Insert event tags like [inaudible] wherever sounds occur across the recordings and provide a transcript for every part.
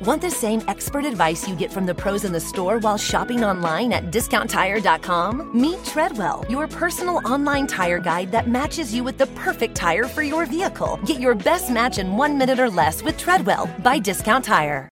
Want the same expert advice you get from the pros in the store while shopping online at discounttire.com? Meet Treadwell, your personal online tire guide that matches you with the perfect tire for your vehicle. Get your best match in one minute or less with Treadwell by Discount Tire.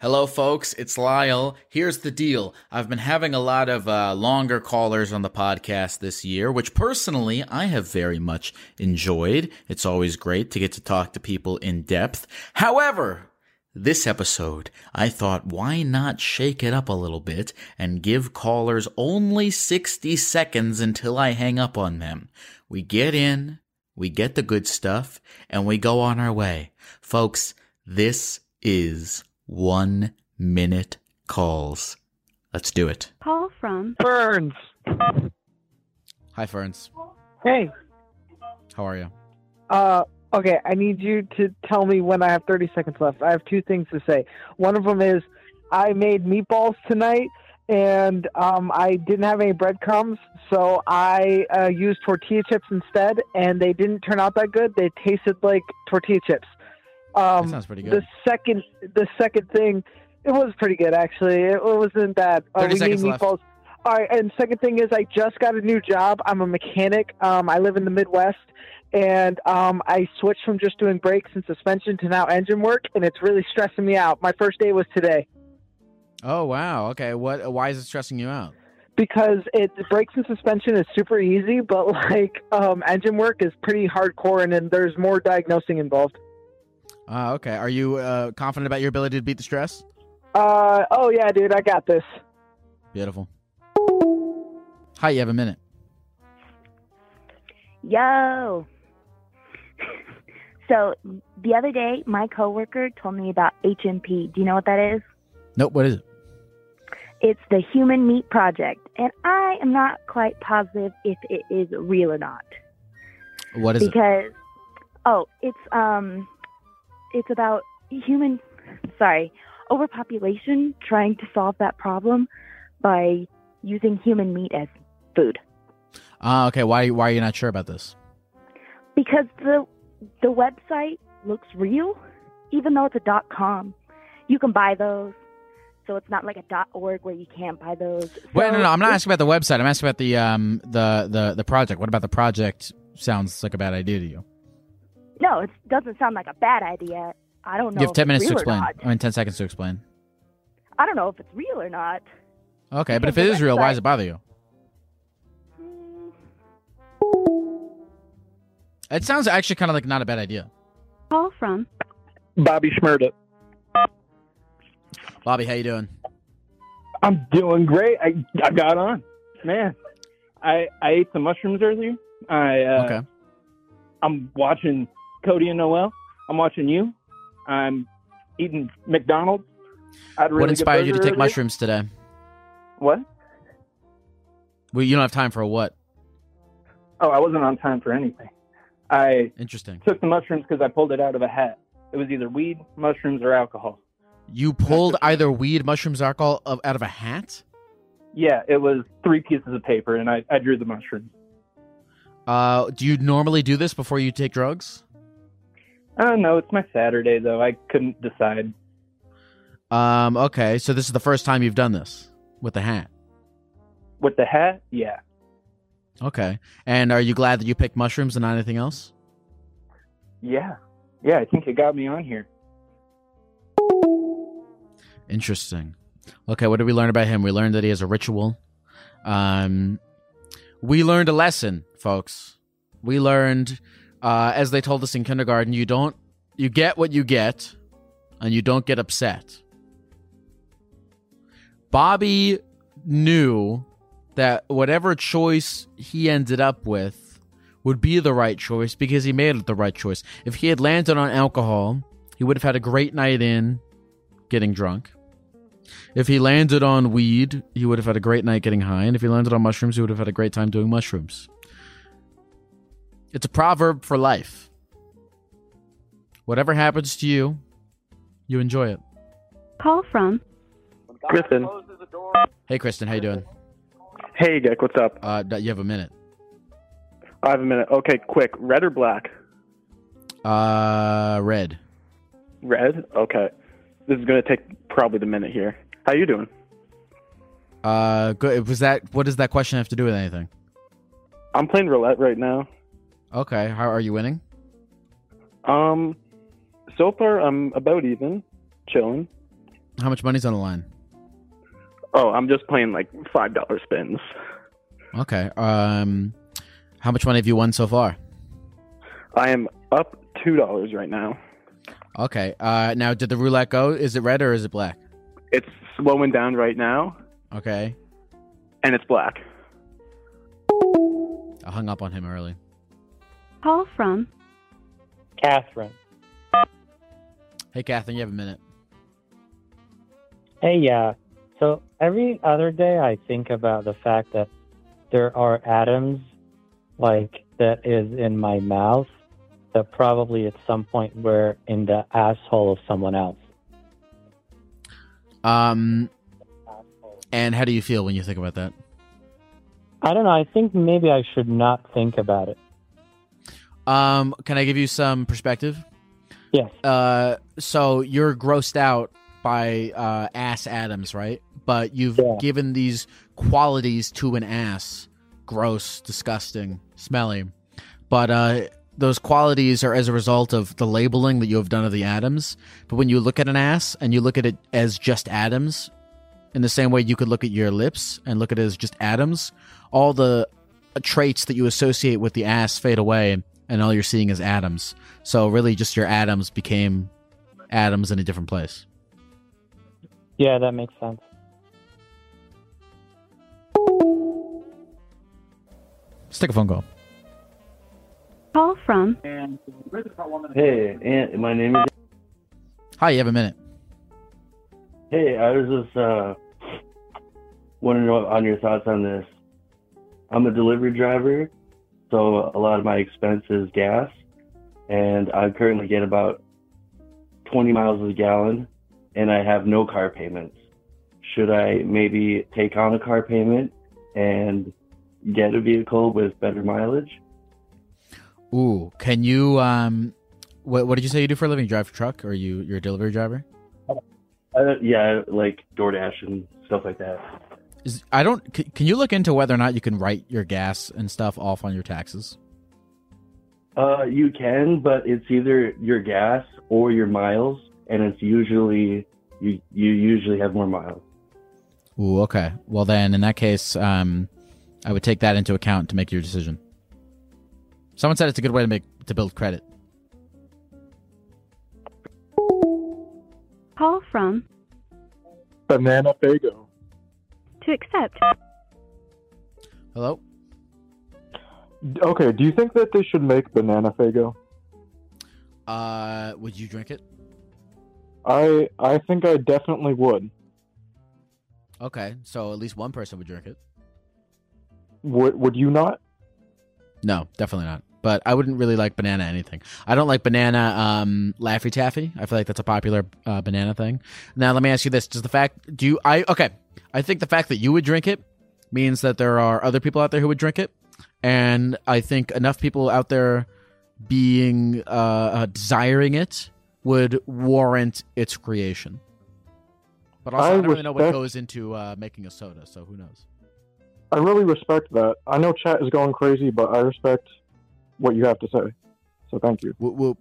Hello, folks. It's Lyle. Here's the deal. I've been having a lot of uh, longer callers on the podcast this year, which personally I have very much enjoyed. It's always great to get to talk to people in depth. However, this episode, I thought, why not shake it up a little bit and give callers only 60 seconds until I hang up on them? We get in, we get the good stuff, and we go on our way. Folks, this is one minute calls. Let's do it. Call from Ferns. Hi, Ferns. Hey, How are you? uh, okay, I need you to tell me when I have 30 seconds left. I have two things to say. One of them is I made meatballs tonight and um, I didn't have any breadcrumbs, so I uh, used tortilla chips instead, and they didn't turn out that good. They tasted like tortilla chips. Um, That sounds pretty good. The second, the second thing, it was pretty good actually. It, wasn't bad. Uh, 30 we made seconds left. meatballs. All right, and second thing is I just got a new job. I'm a mechanic. Um, I live in the Midwest, and um, I switched from just doing brakes and suspension to now engine work, and it's really stressing me out. My first day was today Oh, wow. Okay. What? Why is it stressing you out? because it brakes and suspension is super easy, but [laughs] like um, engine work is pretty hardcore, and then there's more diagnosing involved. Uh, okay. Are you uh, confident about your ability to beat the stress? Uh, oh yeah, dude, I got this. Beautiful. Hi, you have a minute. Yo. So the other day, my coworker told me about HMP. Do you know what that is? Nope. What is it? It's the Human Meat Project, and I am not quite positive if it is real or not. What is it? because oh, it's um, it's about human. Sorry, overpopulation. Trying to solve that problem by using human meat as food. Uh, okay. Why? Why are you not sure about this? because the the website looks real, even though it's a dot com. You can buy those, so it's not like a dot org where you can't buy those. Wait, no, no. I'm not asking about the website. I'm asking about the um the the the project. What about the project? Sounds like a bad idea to you. No, it doesn't sound like a bad idea. I don't know. You have ten minutes to explain. I mean, ten seconds to explain. I don't know if it's real or not. Okay, but if it is real, why does it bother you? It sounds actually kind of like not a bad idea. Call from Bobby Shmurda. Bobby, how you doing? I'm doing great. I I got on, man. I I ate some mushrooms earlier. I uh, okay. I'm watching Cody and Noel. I'm watching you. I'm eating McDonald's. I had really what inspired you to take earlier. mushrooms today? What? Well, you don't have time for what? Oh, I wasn't on time for anything. I Interesting. took the mushrooms because I pulled it out of a hat. It was either weed, mushrooms, or alcohol. You pulled either weed, mushrooms, alcohol of, out of a hat? Yeah, it was three pieces of paper, and I, I drew the mushrooms. Uh, do you normally do this before you take drugs? Oh no, it's my Saturday though. I couldn't decide. Um, okay, so this is the first time you've done this with the hat. With the hat, yeah. Okay. And are you glad that you picked mushrooms and not anything else? Yeah. Yeah, I think it got me on here. Interesting. Okay, what did we learn about him? We learned that he has a ritual. Um, we learned a lesson, folks. We learned, uh, as they told us in kindergarten, you don't, you get what you get, and you don't get upset. Bobby knew that whatever choice he ended up with would be the right choice because he made it the right choice. If he had landed on alcohol, he he would have had a great night in getting drunk. If he landed on weed, he would have had a great night getting high. And if he landed on mushrooms, he would have had a great time doing mushrooms. It's a proverb for life. Whatever happens to you, you enjoy it. Call from Kristen. Hey, Kristen, how you doing? Hey, Geck, what's up? Uh, you have a minute. I have a minute. Okay, quick. Red or black? Uh, red. Red? Okay. This is going to take probably the minute here. How you doing? Uh, good. Was that? What does that question have to do with anything? I'm playing roulette right now. Okay. How are you winning? Um, so far I'm about even, chilling. How much money's on the line? Oh, I'm just playing like five dollar spins. Okay. Um, how much money have you won so far? I am up two dollars right now. Okay. Uh, now did the roulette go? Is it red or is it black? It's slowing down right now, Okay. and it's black. I hung up on him early. call from Catherine. Hey, Catherine, you have a minute. Hey, yeah. So every other day, I think about the fact that there are atoms like that is in my mouth that probably at some point were in the asshole of someone else. Um, and how do you feel when you think about that? I don't know. I think maybe I should not think about it. Um, can I give you some perspective? Yes. Uh, so you're grossed out by uh, ass atoms, right? But you've Yeah. given these qualities to an ass gross, disgusting, smelly. But uh, those qualities are as a result of the labeling that you have done of the atoms. But when you look at an ass and you look at it as just atoms, in the same way you could look at your lips and look at it as just atoms, all the traits that you associate with the ass fade away and all you're seeing is atoms. So really just your atoms became atoms in a different place. Yeah, that makes sense. Let's take a phone call. call from Hey, Aunt, my name is. Hi, you have a minute. Hey, I was just uh, wondering what- on your thoughts on this. I'm a delivery driver, so a lot of my expense is gas, and I currently get about 20 miles a gallon, and I have no car payments. Should I maybe take on a car payment and get a vehicle with better mileage? Ooh, can you um what what did you say you do for a living? You drive a truck or you you're a delivery driver? Uh, yeah, like DoorDash and stuff like that. Is I don't c- can you look into whether or not you can write your gas and stuff off on your taxes? Uh, you can, but it's either your gas or your miles, and it's usually you. You usually have more miles. Ooh, okay. Well then in that case, um I would take that into account to make your decision. Someone said it's a good way to make to build credit. call from Banana Fago. to accept Hello? Okay, do you think that they should make Banana Fago? Uh would you drink it? I I think I definitely would. Okay. So at least one person would drink it. Would Would you not? No, definitely not. But I wouldn't really like banana anything. I don't like banana um, Laffy Taffy. I feel like that's a popular uh, banana thing. Now, let me ask you this: Does the fact do you? I okay? I think the fact that you would drink it means that there are other people out there who would drink it, and I think enough people out there being uh, uh, desiring it would warrant its creation. But also, I, I don't really know what goes into uh, making a soda, so who knows? I really respect that. I know chat is going crazy, but I respect what you have to say. So thank you. Whoop whoop.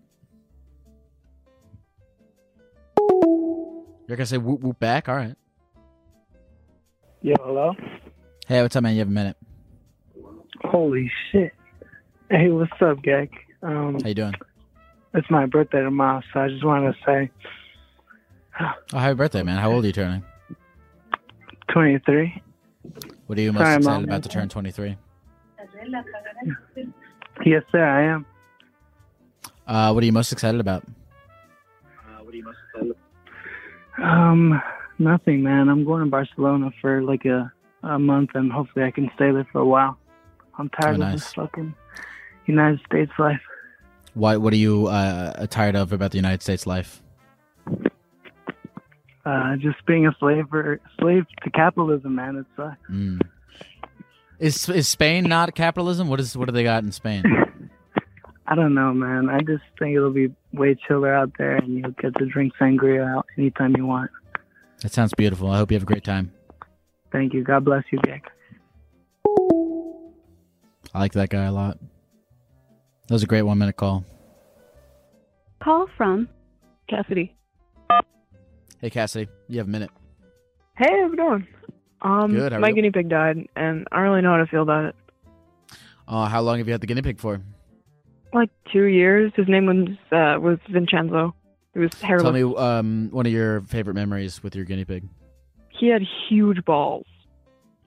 You're gonna say whoop whoop back? All right. Yo, hello? Hey, what's up, man? You have a minute. Holy shit. Hey, what's up, Gag? Um, How you doing? It's my birthday tomorrow, so I just wanted to say Oh, happy birthday, man! How old are you turning? 23. What are you most Sorry, excited Mom. about to turn 23? Yes, sir, I am. Uh, what are you most excited about? Um, nothing, man. I'm going to Barcelona for like a a month, and hopefully I can stay there for a while. I'm tired Oh, of this fucking United States life. Why? What are you uh, tired of about the United States life? Uh, just being a slave or slave to capitalism, man. It sucks. Mm. Is is Spain not capitalism? What is what do they got in Spain? [laughs] I don't know, man. I just think it'll be way chiller out there, and you'll get to drink sangria out anytime you want. That sounds beautiful. I hope you have a great time. Thank you. God bless you, Gek. I like that guy a lot. That was a great one minute call. Call from Cassidy. Hey Cassidy, you have a minute. Hey, how's it going? Um, Good, how my you? guinea pig died, and I don't really know how to feel about it. Uh, how long have you had the guinea pig for? Like two years. His name was uh, was Vincenzo. He was hairless. Tell me um, one of your favorite memories with your guinea pig. He had huge balls,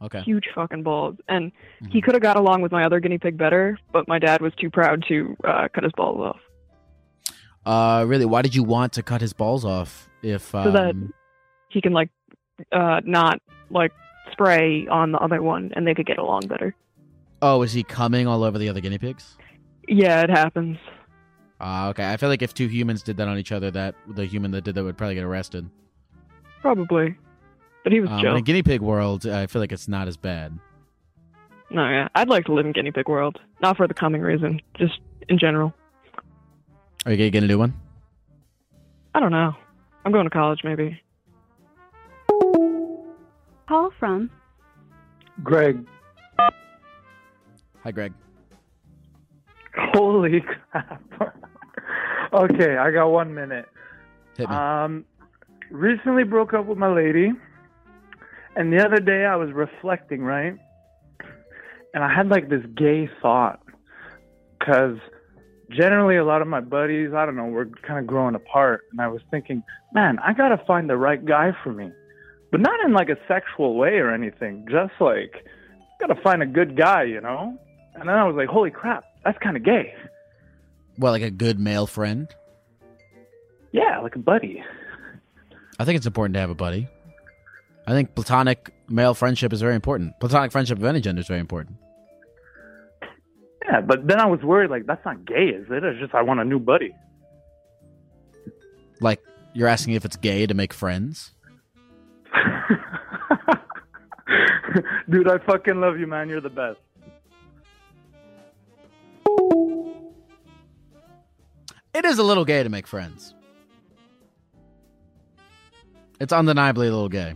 Okay. huge fucking balls, and Mm-hmm. he could have got along with my other guinea pig better, but my dad was too proud to uh, cut his balls off. Uh, really? Why did you want to cut his balls off? If um, So that he can like uh, not like spray on the other one, and they could get along better. oh, is he coming all over the other guinea pigs? Yeah, it happens. Ah, okay. I feel like if two humans did that on each other, that the human that did that would probably get arrested. Probably, but he was Um, chill. in guinea pig world, I feel like it's not as bad. No, yeah, I'd like to live in guinea pig world, not for the coming reason, just in general. Are you gonna do one? I don't know. I'm going to college, maybe. Call from Greg. Hi, Greg. Holy [laughs] crap. okay, I got one minute. Hit me. Um, recently broke up with my lady, and the other day I was reflecting, right? And I had like this gay thought, because generally a lot of my buddies, I don't know, we're kind of growing apart, and I was thinking, man, I gotta find the right guy for me, but not in like a sexual way or anything, just like gotta find a good guy, you know? And then I was like, holy crap, that's kind of gay. Well, like a good male friend. Yeah, like a buddy. I think it's important to have a buddy. I think platonic male friendship is very important. Platonic friendship of any gender is very important. Yeah, but then I was worried, like, that's not gay, is it? It's just I want a new buddy. Like you're asking if it's gay to make friends. [laughs] Dude, I fucking love you, man. You're the best. It is a little gay to make friends. It's undeniably a little gay.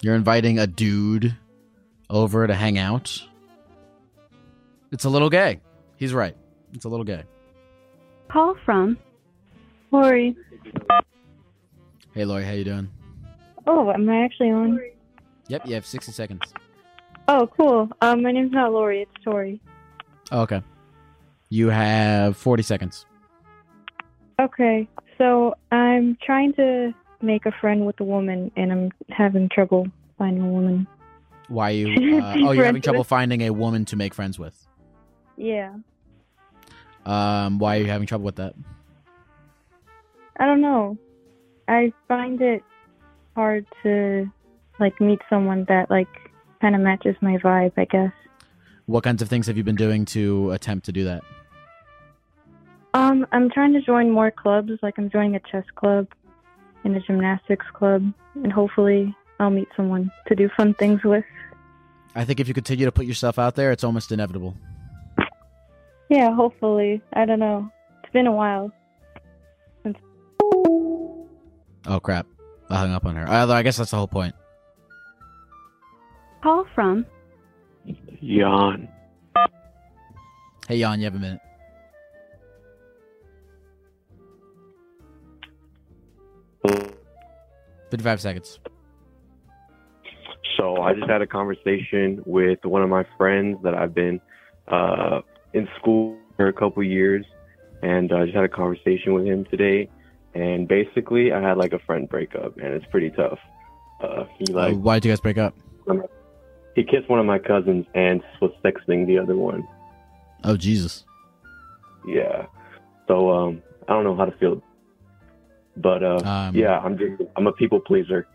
You're inviting a dude over to hang out. It's a little gay. He's right. It's a little gay. Call from Lori. Hey, Lori, how you doing? Oh, am I actually on? Yep, you have 60 seconds. Oh, cool. Um, my name's not Lori. It's Tori. Oh, okay. You have 40 seconds. Okay, so I'm trying to make a friend with a woman, and I'm having trouble finding a woman. Why are you? [laughs] Uh, oh, you're having trouble finding a woman to make friends with. Yeah, Um, why are you having trouble with that? I don't know. I find it hard to like meet someone that like kind of matches my vibe. I guess. What kinds of things have you been doing to attempt to do that? Um, I'm trying to join more clubs. Like I'm joining a chess club and a gymnastics club, and hopefully I'll meet someone to do fun things with. I think if you continue to put yourself out there, it's almost inevitable. Yeah, hopefully. I don't know. It's been a while. Oh crap! I hung up on her. Although I guess that's the whole point. Call from Yawn. Hey, Jan, you have a minute. Fifty-five seconds. So I just had a conversation with one of my friends that I've been uh, in school for a couple years, and I just had a conversation with him today. And basically, I had like a friend breakup, and it's pretty tough. Uh, he like Uh, why did you guys break up? he kissed one of my cousins and was sexting the other one. Oh Jesus! Yeah. So um, I don't know how to feel. But uh, Um, yeah, I'm just I'm a people pleaser,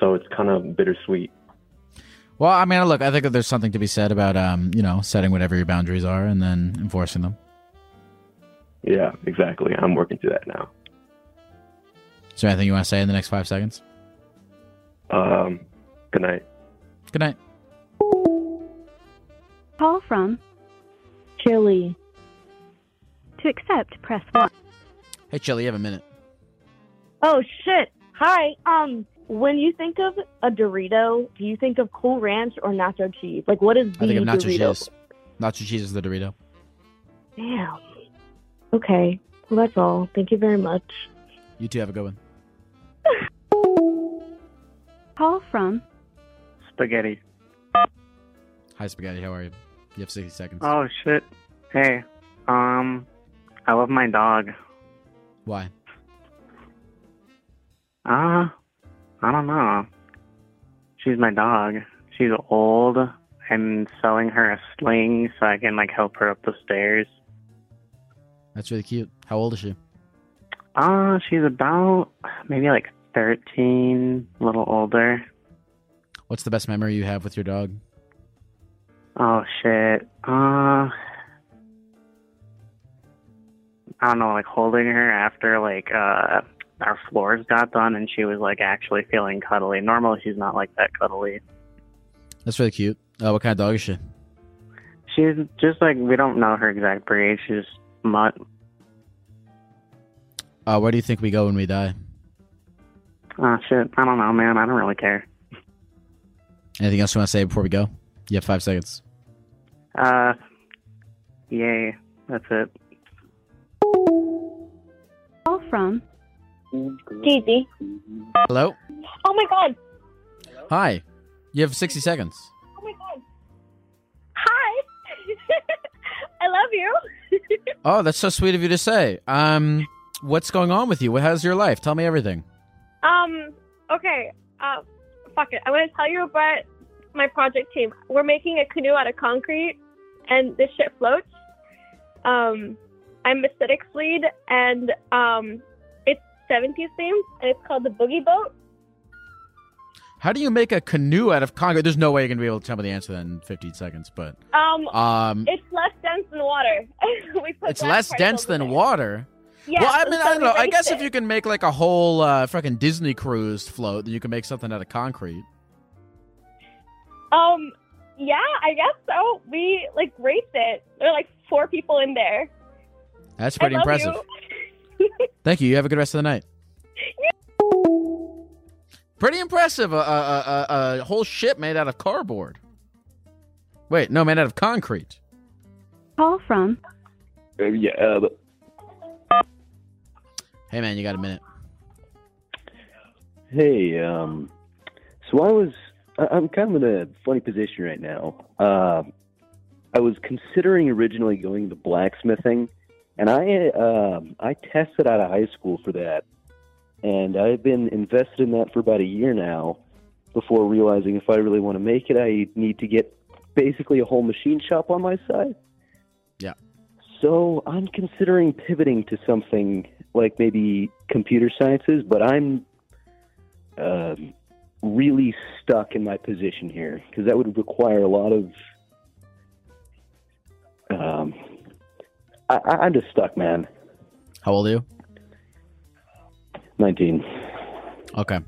so it's kind of bittersweet. Well, I mean, look, I think that there's something to be said about, um, you know, setting whatever your boundaries are and then enforcing them. Yeah, exactly. I'm working through that now. Is there anything you want to say in the next five seconds? Um, good night. Good night. Call from Chili. To accept, press 1. Hey, Chili, you have a minute. Oh shit. Hi. Um when you think of a Dorito, do you think of Cool Ranch or nacho cheese? Like what is the I think of nacho Dorito? cheese. Nacho cheese is the Dorito. Damn. Okay. Well that's all. Thank you very much. You two have a good one. [laughs] Call from Spaghetti. Hi, Spaghetti. How are you? You have 60 seconds. Oh shit. Hey. Um I love my dog. Why? Uh I don't know. She's my dog. She's old. I'm selling her a sling so I can like help her up the stairs. That's really cute. How old is she? Uh she's about maybe like thirteen, a little older. What's the best memory you have with your dog? Oh shit. Uh I don't know, like holding her after like uh our floors got done and she was like actually feeling cuddly. Normally she's not like that cuddly. That's really cute. Uh, what kind of dog is she? She's just like we don't know her exact breed. She's mutt. Uh, where do you think we go when we die? Oh shit. I don't know, man. I don't really care. Anything else you want to say before we go? You have five seconds. Uh yay. That's it. All from Gigi. Hello? Oh my god. Hi. You have 60 seconds. Oh my god. Hi. [laughs] I love you. [laughs] Oh, that's so sweet of you to say. Um, what's going on with you? How's your life? Tell me everything. Um, okay. Uh, fuck it. I'm gonna tell you about my project team. We're making a canoe out of concrete, and this shit floats. Um, I'm aesthetics lead, and um, 70s theme, and it's called the Boogie Boat. How do you make a canoe out of concrete? There's no way you're gonna be able to tell me the answer that in 15 seconds, but Um, Um, it's less dense than water. [laughs] we put it's less dense than it. water. Yeah, well, I so mean, I don't know. I guess it. if you can make like a whole uh, fucking Disney cruise float, then you can make something out of concrete. Um, yeah, I guess so. We like raced it. There are like four people in there. That's pretty impressive. [laughs] you. [laughs] Thank you. You have a good rest of the night. Pretty impressive. A, a, a, a, a whole ship made out of cardboard. Wait, no, made out of concrete. Call from Uh, yeah. Uh, but- Hey, man, you got a minute. Hey, um, so I was, I- I'm kind of in a funny position right now. Uh, I was considering originally going to blacksmithing, and I, um, I tested out of high school for that, and I've been invested in that for about a year now. Before realizing if I really want to make it, I need to get basically a whole machine shop on my side. Yeah. So I'm considering pivoting to something like maybe computer sciences, but I'm um, really stuck in my position here because that would require a lot of. Um, I, I- I'm just stuck, man. How old are you? 19. Okay.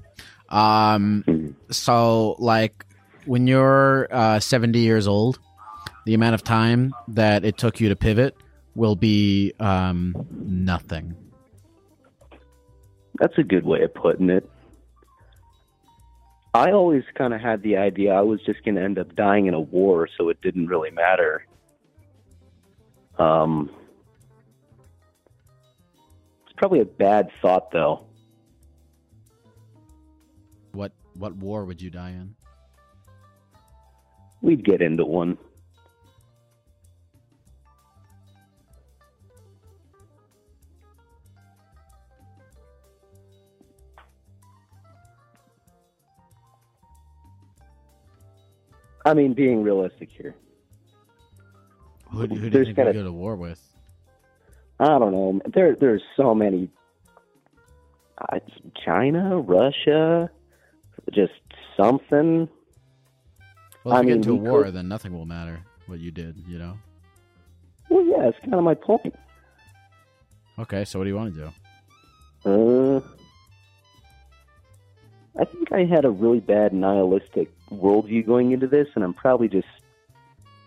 Um, so like when you're uh, 70 years old, the amount of time that it took you to pivot will be um, nothing. That's a good way of putting it. I always kind of had the idea I was just going to end up dying in a war, so it didn't really matter. Um, probably a bad thought, though. What what war would you die in? We'd get into one. I mean, being realistic here. Who, who do you think we go to war with? I don't know. There, there's so many. Uh, China, Russia, just something. Well, if I you get into a war, could- then nothing will matter what you did. You know. Well, yeah, it's kind of my point. Okay, so what do you want to do? Uh, I think I had a really bad nihilistic worldview going into this, and I'm probably just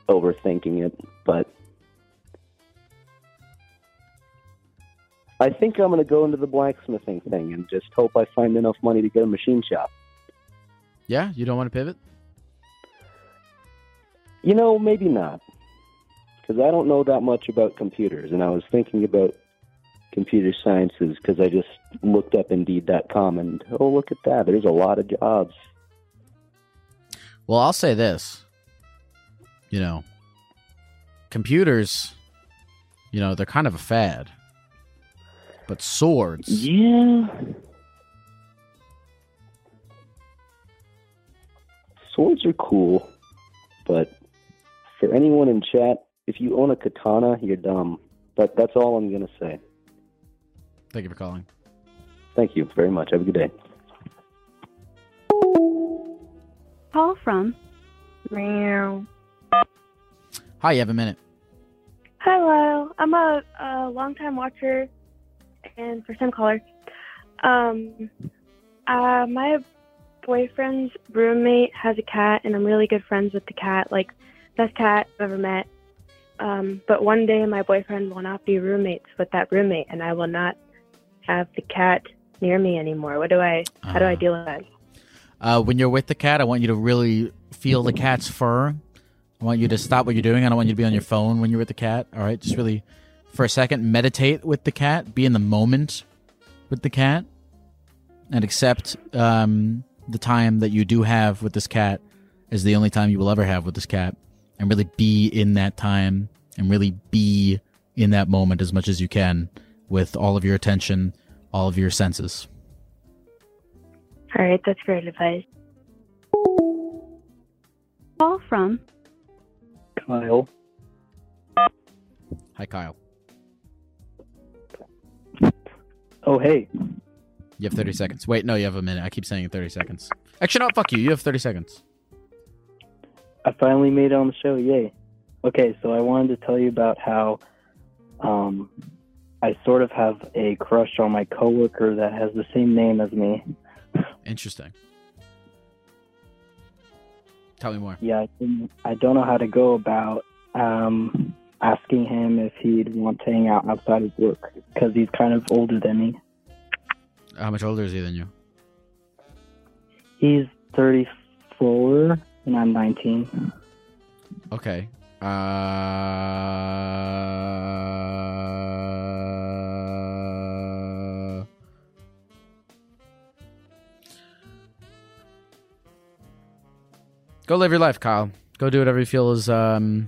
overthinking it. But I think I'm going to go into the blacksmithing thing and just hope I find enough money to get a machine shop. Yeah, you don't want to pivot. You know, maybe not, because I don't know that much about computers, and I was thinking about computer sciences because I just looked up Indeed.com, and oh, look at that! There's a lot of jobs. Well, I'll say this. You know, computers, you know, they're kind of a fad. But swords. Yeah. Swords are cool, but for anyone in chat, if you own a katana, you're dumb. But that's all I'm gonna say. Thank you for calling. Thank you very much. Have a good day. Call from Meow. Hi, you have a minute. Hello, I'm a, a longtime watcher and first time caller. Um, uh, my boyfriend's roommate has a cat, and I'm really good friends with the cat, like best cat I've ever met. Um, but one day my boyfriend will not be roommates with that roommate, and I will not have the cat near me anymore. What do I? How do I deal with that? Uh, when you're with the cat, I want you to really feel the cat's fur. I want you to stop what you're doing. I don't want you to be on your phone when you're with the cat. All right, just really, for a second, meditate with the cat. Be in the moment with the cat, and accept um, the time that you do have with this cat as the only time you will ever have with this cat, and really be in that time and really be in that moment as much as you can with all of your attention, all of your senses. All right, that's great advice. Call from Kyle. Hi, Kyle. Oh, hey. You have 30 seconds. Wait, no, you have a minute. I keep saying 30 seconds. Actually, no, fuck you. You have 30 seconds. I finally made it on the show. Yay. Okay, so I wanted to tell you about how um, I sort of have a crush on my coworker that has the same name as me. Interesting. Tell me more. Yeah, I, I don't know how to go about um, asking him if he'd want to hang out outside of work because he's kind of older than me. How much older is he than you? He's 34 and I'm 19. Okay. Uh... Go live your life, Kyle. Go do whatever you feel is um,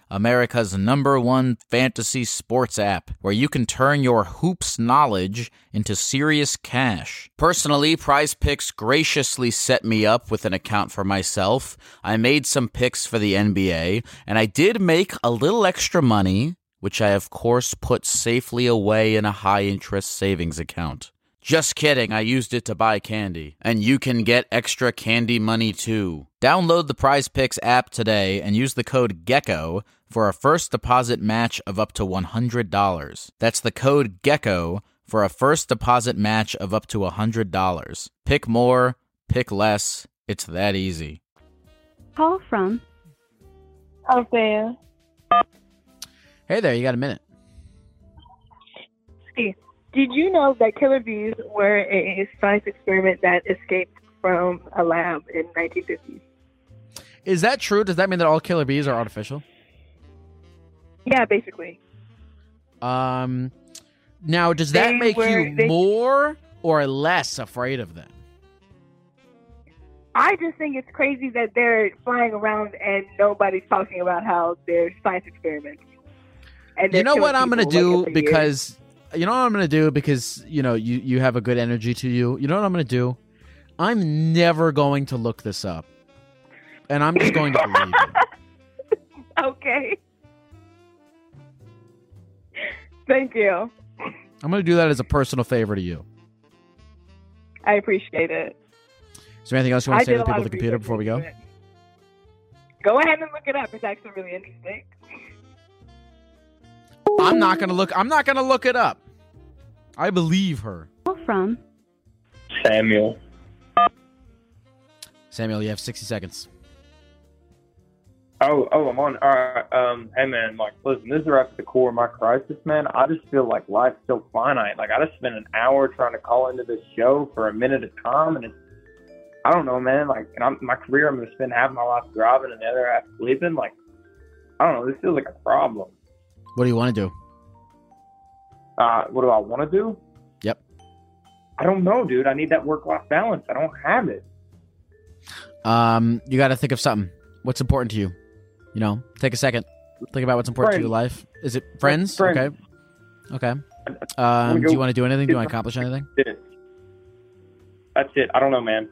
America's number one fantasy sports app, where you can turn your hoops knowledge into serious cash. Personally, Prize Picks graciously set me up with an account for myself. I made some picks for the NBA, and I did make a little extra money, which I, of course, put safely away in a high interest savings account. Just kidding, I used it to buy candy. And you can get extra candy money too. Download the Prize Picks app today and use the code GECKO for a first deposit match of up to $100. That's the code GECKO for a first deposit match of up to $100. Pick more, pick less. It's that easy. Call from Althea. Hey there, you got a minute. Steve, did you know that killer bees were a science experiment that escaped from a lab in 1950s? Is that true? Does that mean that all killer bees are artificial? Yeah, basically. Um, now does that They make were- you they- more or less afraid of them? I just think it's crazy that they're flying around and nobody's talking about how they're science experiments. And you know what I'm gonna do like, every year. because you know what I'm gonna do because you know you you have a good energy to you. You know what I'm gonna do? I'm never going to look this up, and I'm just going to believe it. [laughs] Okay. Thank you. I'm gonna do that as a personal favor to you. I appreciate it. Is there anything else you want I to say to the people at the computer before we go? Go ahead and look it up. It's actually really interesting. I'm not gonna look. I'm not gonna look it up. I believe her. From Samuel. Samuel, you have 60 seconds. Oh, oh, I'm on. All right. Um, hey man, like, listen, this is right at the core of my crisis, man. I just feel like life's so finite. Like, I just spent an hour trying to call into this show for a minute at a time, and it's, I don't know, man. Like, and I'm, my career, I'm gonna spend half my life driving and the other half sleeping. Like, I don't know. This feels like a problem. What do you want to do? Uh, what do I want to do? Yep. I don't know, dude. I need that work-life balance. I don't have it. Um, you got to think of something. What's important to you? You know, take a second. Think about what's important to your life. Is it friends? Friends. Okay. Okay. Um, do you want to do anything? Do you want to accomplish anything? That's it. That's it. I don't know, man.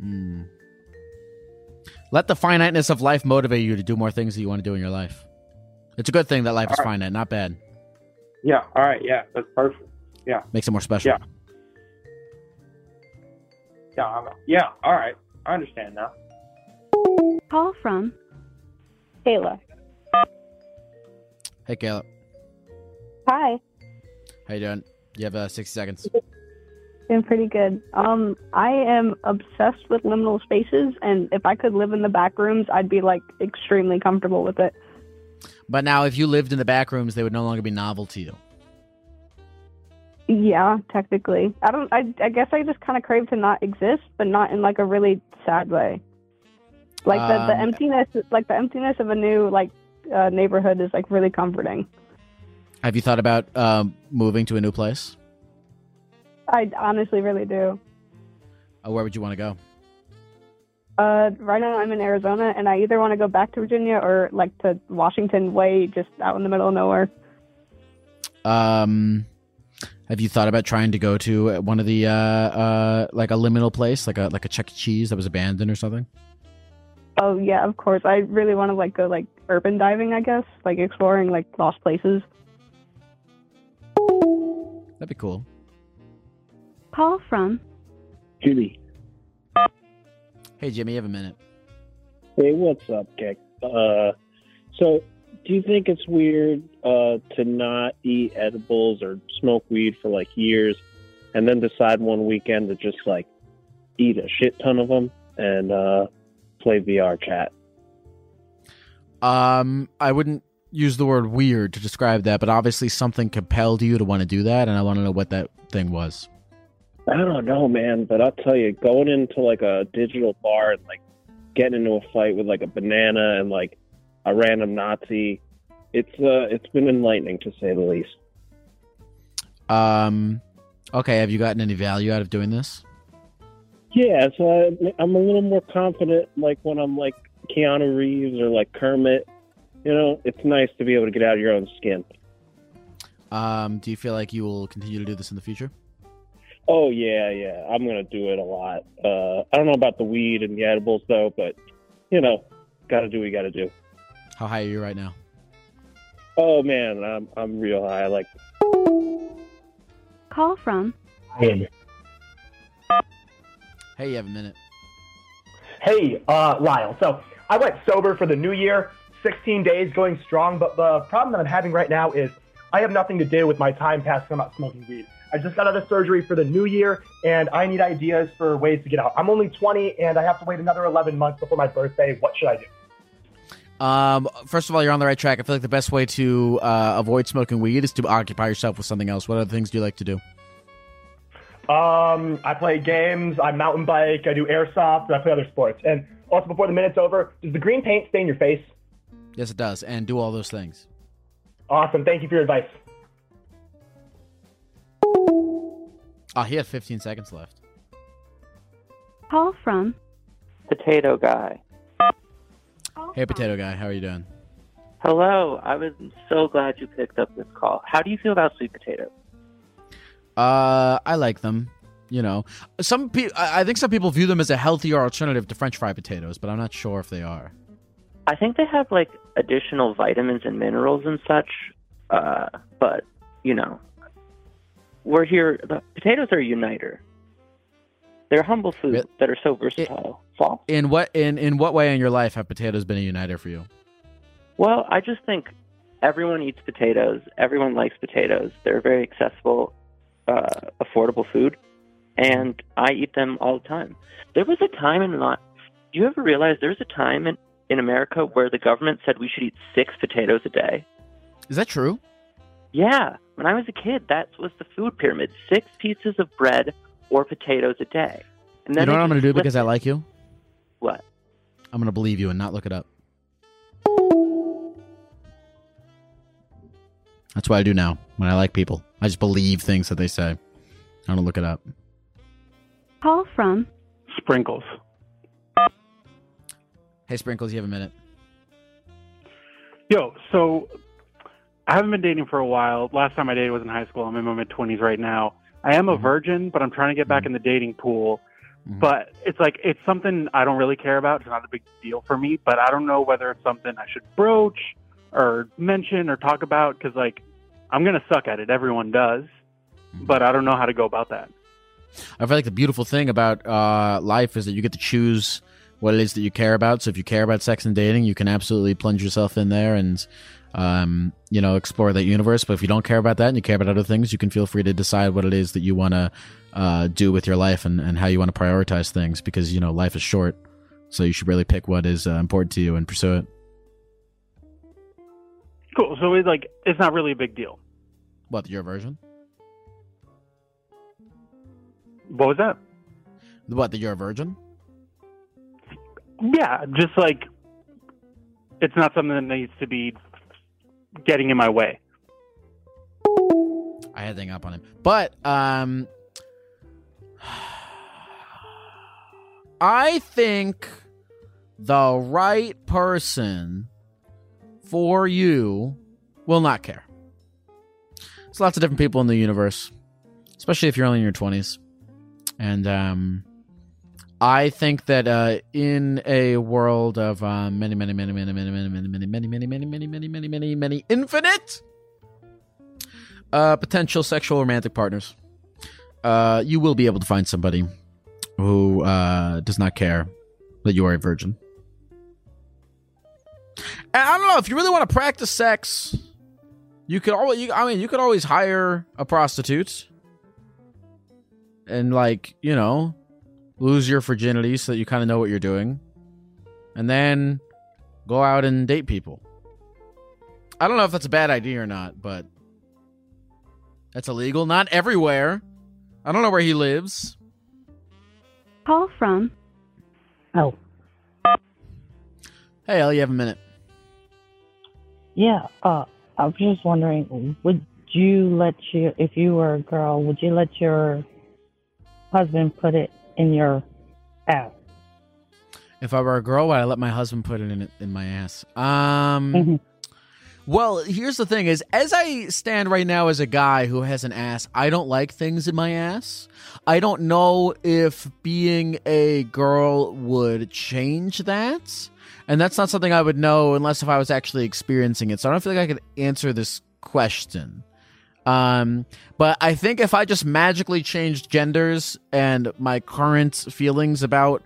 Hmm. Let the finiteness of life motivate you to do more things that you want to do in your life. It's a good thing that life is All right. finite, not bad. Yeah. All right. Yeah. That's perfect. Yeah. Makes it more special. Yeah. Yeah. I'm- Yeah. All right. I understand now. Call from Kayla. Hey, Caleb. Hi. How you doing? You have uh, 60 seconds. Doing pretty good. Um, I am obsessed with liminal spaces, and if I could live in the back rooms, I'd be like extremely comfortable with it. But now, if you lived in the back rooms, they would no longer be novel to you. Yeah, technically. I don't. I I guess I just kind of crave to not exist, but not in like a really sad way. Like the the Um, emptiness, like the emptiness of a new like uh, neighborhood is like really comforting. Have you thought about um, moving to a new place? I honestly really do. Uh, where would you want to go? Uh, right now I'm in Arizona, and I either want to go back to Virginia or like to Washington, way just out in the middle of nowhere. Um, have you thought about trying to go to one of the uh, uh, like a liminal place, like a like a Chuck E. Cheese that was abandoned or something? Oh yeah, of course. I really want to like go like urban diving, I guess, like exploring like lost places. That'd be cool. Call from Jimmy. Hey, Jimmy, you have a minute. Hey, what's up, Kick? Uh, so, do you think it's weird uh, to not eat edibles or smoke weed for like years, and then decide one weekend to just like eat a shit ton of them and uh, play VR chat? Um, I wouldn't use the word weird to describe that, but obviously something compelled you to want to do that, and I want to know what that thing was. I don't know, man, but I'll tell you, going into like a digital bar and like getting into a fight with like a banana and like a random Nazi, it's uh, it's been enlightening to say the least. Um, okay, have you gotten any value out of doing this? Yeah, so I, I'm a little more confident, like when I'm like Keanu Reeves or like Kermit. You know, it's nice to be able to get out of your own skin. Um, do you feel like you will continue to do this in the future? Oh yeah, yeah, I'm gonna do it a lot. Uh, I don't know about the weed and the edibles though, but you know, gotta do what you gotta do. How high are you right now? Oh man, I'm I'm real high. Like Call from Hey, you have a minute. Hey, uh, Lyle. So I went sober for the new year, 16 days going strong, but the problem that I'm having right now is I have nothing to do with my time passing. I'm not smoking weed. I just got out of surgery for the new year, and I need ideas for ways to get out. I'm only 20, and I have to wait another 11 months before my birthday. What should I do? Um, first of all, you're on the right track. I feel like the best way to uh, avoid smoking weed is to occupy yourself with something else. What other things do you like to do? Um, I play games, I mountain bike, I do airsoft, I play other sports. And also, before the minute's over, does the green paint stain your face? Yes, it does, and do all those things. Awesome. Thank you for your advice. Oh, he had 15 seconds left. Call from Potato Guy. Hey, potato guy, how are you doing? Hello, I was so glad you picked up this call. How do you feel about sweet potatoes? Uh, I like them. You know, some people. I I think some people view them as a healthier alternative to French fry potatoes, but I'm not sure if they are. I think they have like additional vitamins and minerals and such. Uh, but you know, we're here. The potatoes are a uniter. They're humble food that are so versatile. False. In what in in what way in your life have potatoes been a uniter for you? Well, I just think everyone eats potatoes. Everyone likes potatoes. They're very accessible, uh, affordable food, and I eat them all the time. There was a time in not. Do you ever realize there's a time in in America where the government said we should eat six potatoes a day? Is that true? Yeah, when I was a kid, that was the food pyramid: six pieces of bread or potatoes a day. And You know what I'm going to do flipped because I like you? What? I'm going to believe you and not look it up. That's what I do now when I like people. I just believe things that they say. I don't look it up. Call from Sprinkles. Hey, Sprinkles, you have a minute. Yo, so I haven't been dating for a while. Last time I dated was in high school. I'm in my mid 20s right now. I am a mm-hmm. virgin, but I'm trying to get back mm-hmm. in the dating pool. Mm-hmm. But it's like it's something I don't really care about. It's not a big deal for me, but I don't know whether it's something I should broach or mention or talk about because like I'm gonna suck at it. Everyone does, but I don't know how to go about that. I feel like the beautiful thing about uh, life is that you get to choose what it is that you care about. So if you care about sex and dating, you can absolutely plunge yourself in there and, um, you know, explore that universe. But if you don't care about that and you care about other things, you can feel free to decide what it is that you want to uh, do with your life and, and how you want to prioritize things because, you know, life is short. So you should really pick what is uh, important to you and pursue it. Cool. So it's like it's not really a big deal. What, your version? What was that? What, that you're a virgin? Yeah, just like it's not something that needs to be getting in my way. I had to hang up on him. But um I think the right person for you will not care. There's lots of different people in the universe, especially if you're only in your 20s. And um I think that uh, in a world of uh, many, many, many, many, many, many, many, many, many, many, many, many, many, many, many, many, infinite uh, potential sexual romantic partners, uh, you will be able to find somebody who uh, does not care that you are a virgin. And I don't know if you really want to practice sex. You could always, you, I mean, you could always hire a prostitute and, like, you know, lose your virginity so that you kind of know what you're doing, and then go out and date people. I don't know if that's a bad idea or not, but that's illegal. Not everywhere. I don't know where he lives. Call from Oh, Hey, Ellie, you have a minute. yeah. Uh, I was just wondering, would you let you, if you were a girl, would you let your husband put it in your ass? If I were a girl, would I let my husband put it in in my ass? Um. Well, here's the thing: is as I stand right now as a guy who has an ass, I don't like things in my ass. I don't know if being a girl would change that, and that's not something I would know unless if I was actually experiencing it. So I don't feel like I could answer this question. Um, but I think if I just magically changed genders and my current feelings about,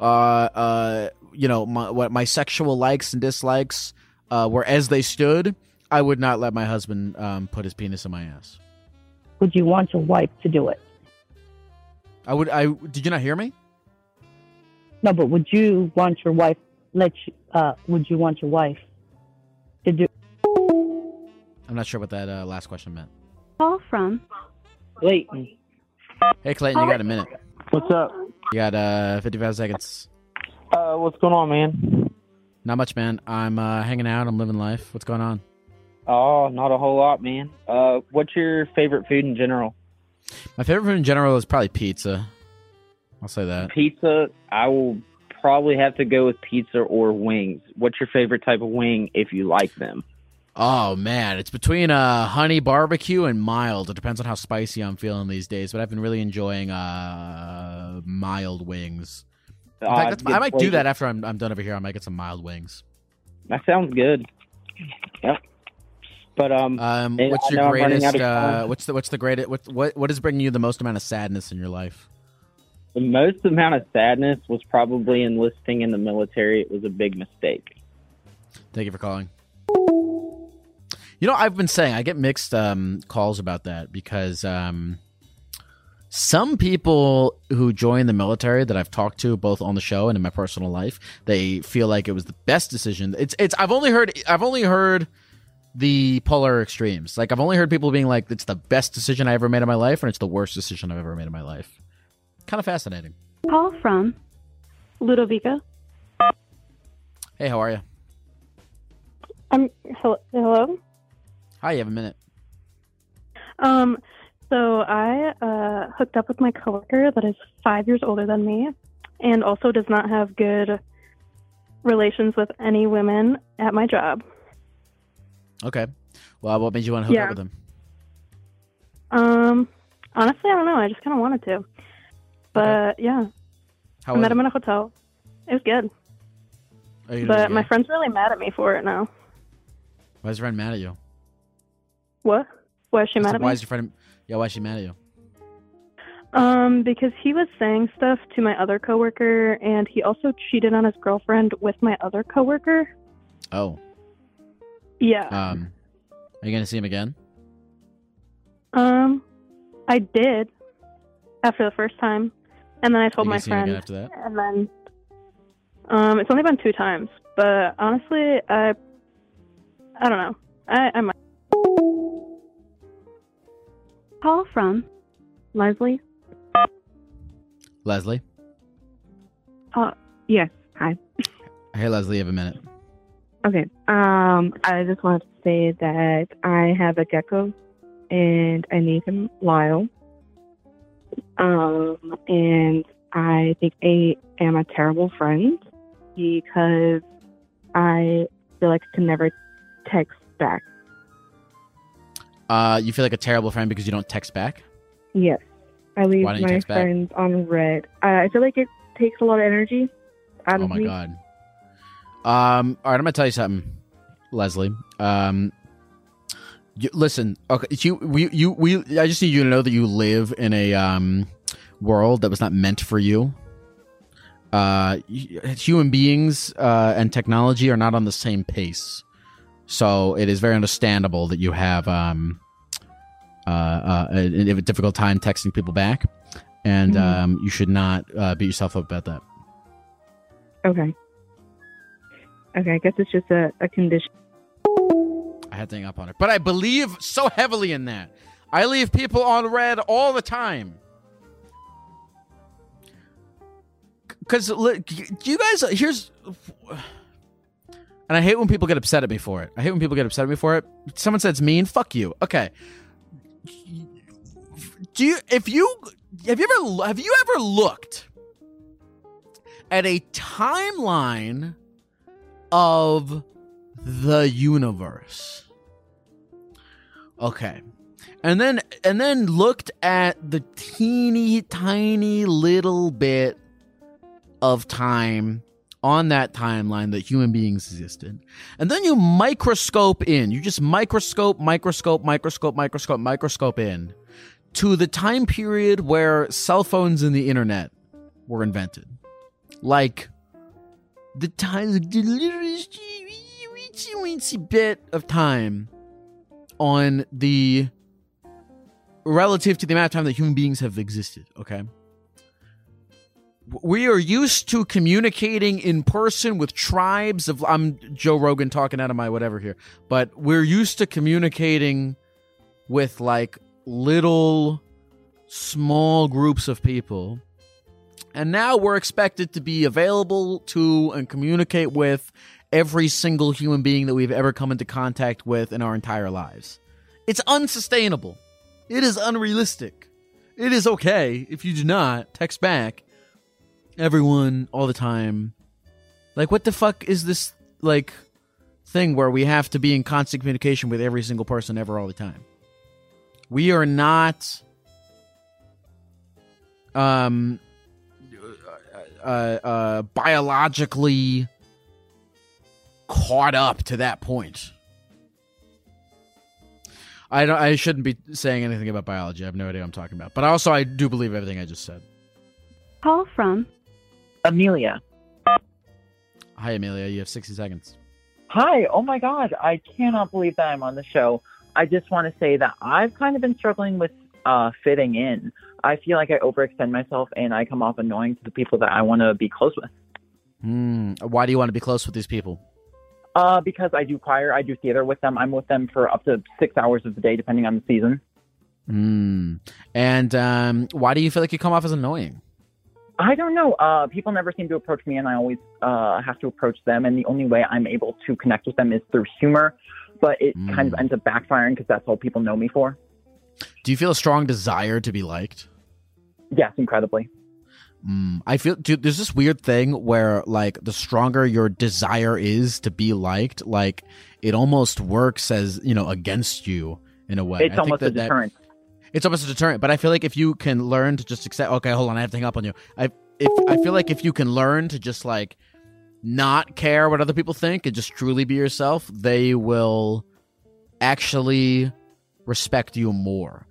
uh, uh, you know, my, what my sexual likes and dislikes, uh, were as they stood, I would not let my husband um, put his penis in my ass. Would you want your wife to do it? I would. I did you not hear me? No, but would you want your wife let you? Uh, would you want your wife to do? I'm not sure what that uh, last question meant. Call from Clayton. Hey, Clayton, you got a minute. What's up? You got uh 55 seconds. Uh, what's going on, man? Not much, man. I'm uh, hanging out. I'm living life. What's going on? Oh, not a whole lot, man. Uh, what's your favorite food in general? My favorite food in general is probably pizza. I'll say that. Pizza, I will probably have to go with pizza or wings. What's your favorite type of wing if you like them? Oh man, it's between uh honey barbecue and mild. It depends on how spicy I'm feeling these days, but I've been really enjoying uh mild wings. In Uh, fact, that's, good I might do that after I'm I'm done over here. I might get some mild wings. That sounds good. Yep. But um, Um, what's your know I'm running greatest? Uh, what's the what's the greatest? What what what is bringing you the most amount of sadness in your life? the most amount of sadness was probably enlisting in the military. It was a big mistake. Thank you for calling. You know, I've been saying I get mixed um, calls about that because um, some people who join the military that I've talked to, both on the show and in my personal life, they feel like it was the best decision. It's it's. I've only heard I've only heard the polar extremes. Like I've only heard people being like, "It's the best decision I ever made in my life," and it's the worst decision I've ever made in my life. Kind of fascinating. Call from Ludovica. Hey, how are you? Um, hello. hello? Hi, you have a minute. Um, so I uh, hooked up with my coworker that is five years older than me, and also does not have good relations with any women at my job. Okay. Well, what made you want to hook Yeah. up with him? Um, honestly, I don't know. I just kind of wanted to, but yeah, How I met it? him in a hotel. It was good, you but my friend's really mad at me for it now. Why is friend mad at you? What? Why is she mad at why me? is your friend? Yeah, why is she mad at you? Um, because he was saying stuff to my other coworker, and he also cheated on his girlfriend with my other coworker. Oh, Yeah. um, are you gonna see him again? Um, I did after the first time, and then I told my gonna him again friend, after that? and then um, it's only been two times, but honestly, I I don't know. I I might. Call from Leslie. Leslie. Uh, yes. Hi. [laughs] Hey, Leslie, you have a minute. Okay. Um, I just wanted to say that I have a gecko, and I name him Lyle. Um, and I think I am a terrible friend because I feel like I can never text back. Uh, you feel like a terrible friend because you don't text back. Yes. I leave Why don't you my text back? friends on read. I I feel like it takes a lot of energy out Oh of my me. god. Um, all right, I'm gonna tell you something, Leslie. Um, you, listen, okay, you, we, you, we. I just need you to know that you live in a um world that was not meant for you. Uh, human beings uh, and technology are not on the same pace, so it is very understandable that you have um uh, uh a, a difficult time texting people back, and Mhm. um, you should not uh, beat yourself up about that. Okay. Okay, I guess it's just a, a condition. I had to hang up on her. But I believe so heavily in that. I leave people on read all the time. Because look, you guys, here's. And I hate when people get upset at me for it. I hate when people get upset at me for it. Someone says mean, fuck you. Okay. Do you, if you, have you ever, have you ever looked at a timeline of the universe. Okay. And then and then looked at the teeny tiny little bit of time on that timeline that human beings existed. And then you microscope in. You just microscope, microscope, microscope, microscope, microscope in to the time period where cell phones and the internet were invented. Like the time the littlest weensy weensy bit of time on the relative to the amount of time that human beings have existed okay we are used to communicating in person with tribes of i'm joe rogan talking out of my whatever here but we're used to communicating with like little small groups of people and now we're expected to be available to and communicate with every single human being that we've ever come into contact with in our entire lives. It's unsustainable. It is unrealistic. It is okay if you do not text back everyone all the time. Like, what the fuck is this like thing where we have to be in constant communication with every single person ever all the time? We are not um uh, uh biologically caught up to that point. I don't. I shouldn't be saying anything about biology. I have no idea what I'm talking about. But also, I do believe everything I just said. Call from Amelia. Hi, Amelia. You have 60 seconds. Hi. Oh my God. I cannot believe that I'm on the show. I just want to say that I've kind of been struggling with uh, fitting in. I feel like I overextend myself and I come off annoying to the people that I want to be close with. Hmm. Why do you want to be close with these people? Uh, because I do choir, I do theater with them. I'm with them for up to six hours of the day, depending on the season. Hmm. And um, why do you feel like you come off as annoying? I don't know. Uh, people never seem to approach me, and I always uh, have to approach them. And the only way I'm able to connect with them is through humor. But it kind of ends up backfiring because that's all people know me for. Do you feel a strong desire to be liked? Yes, incredibly. Mm, I feel dude, there's this weird thing where like the stronger your desire is to be liked, like it almost works as you know against you in a way. It's I think almost a that that- deterrent. It's almost a deterrent, but I feel like if you can learn to just accept. Okay, hold on, I have to hang up on you. I if I feel like if you can learn to just like not care what other people think and just truly be yourself, they will actually respect you more.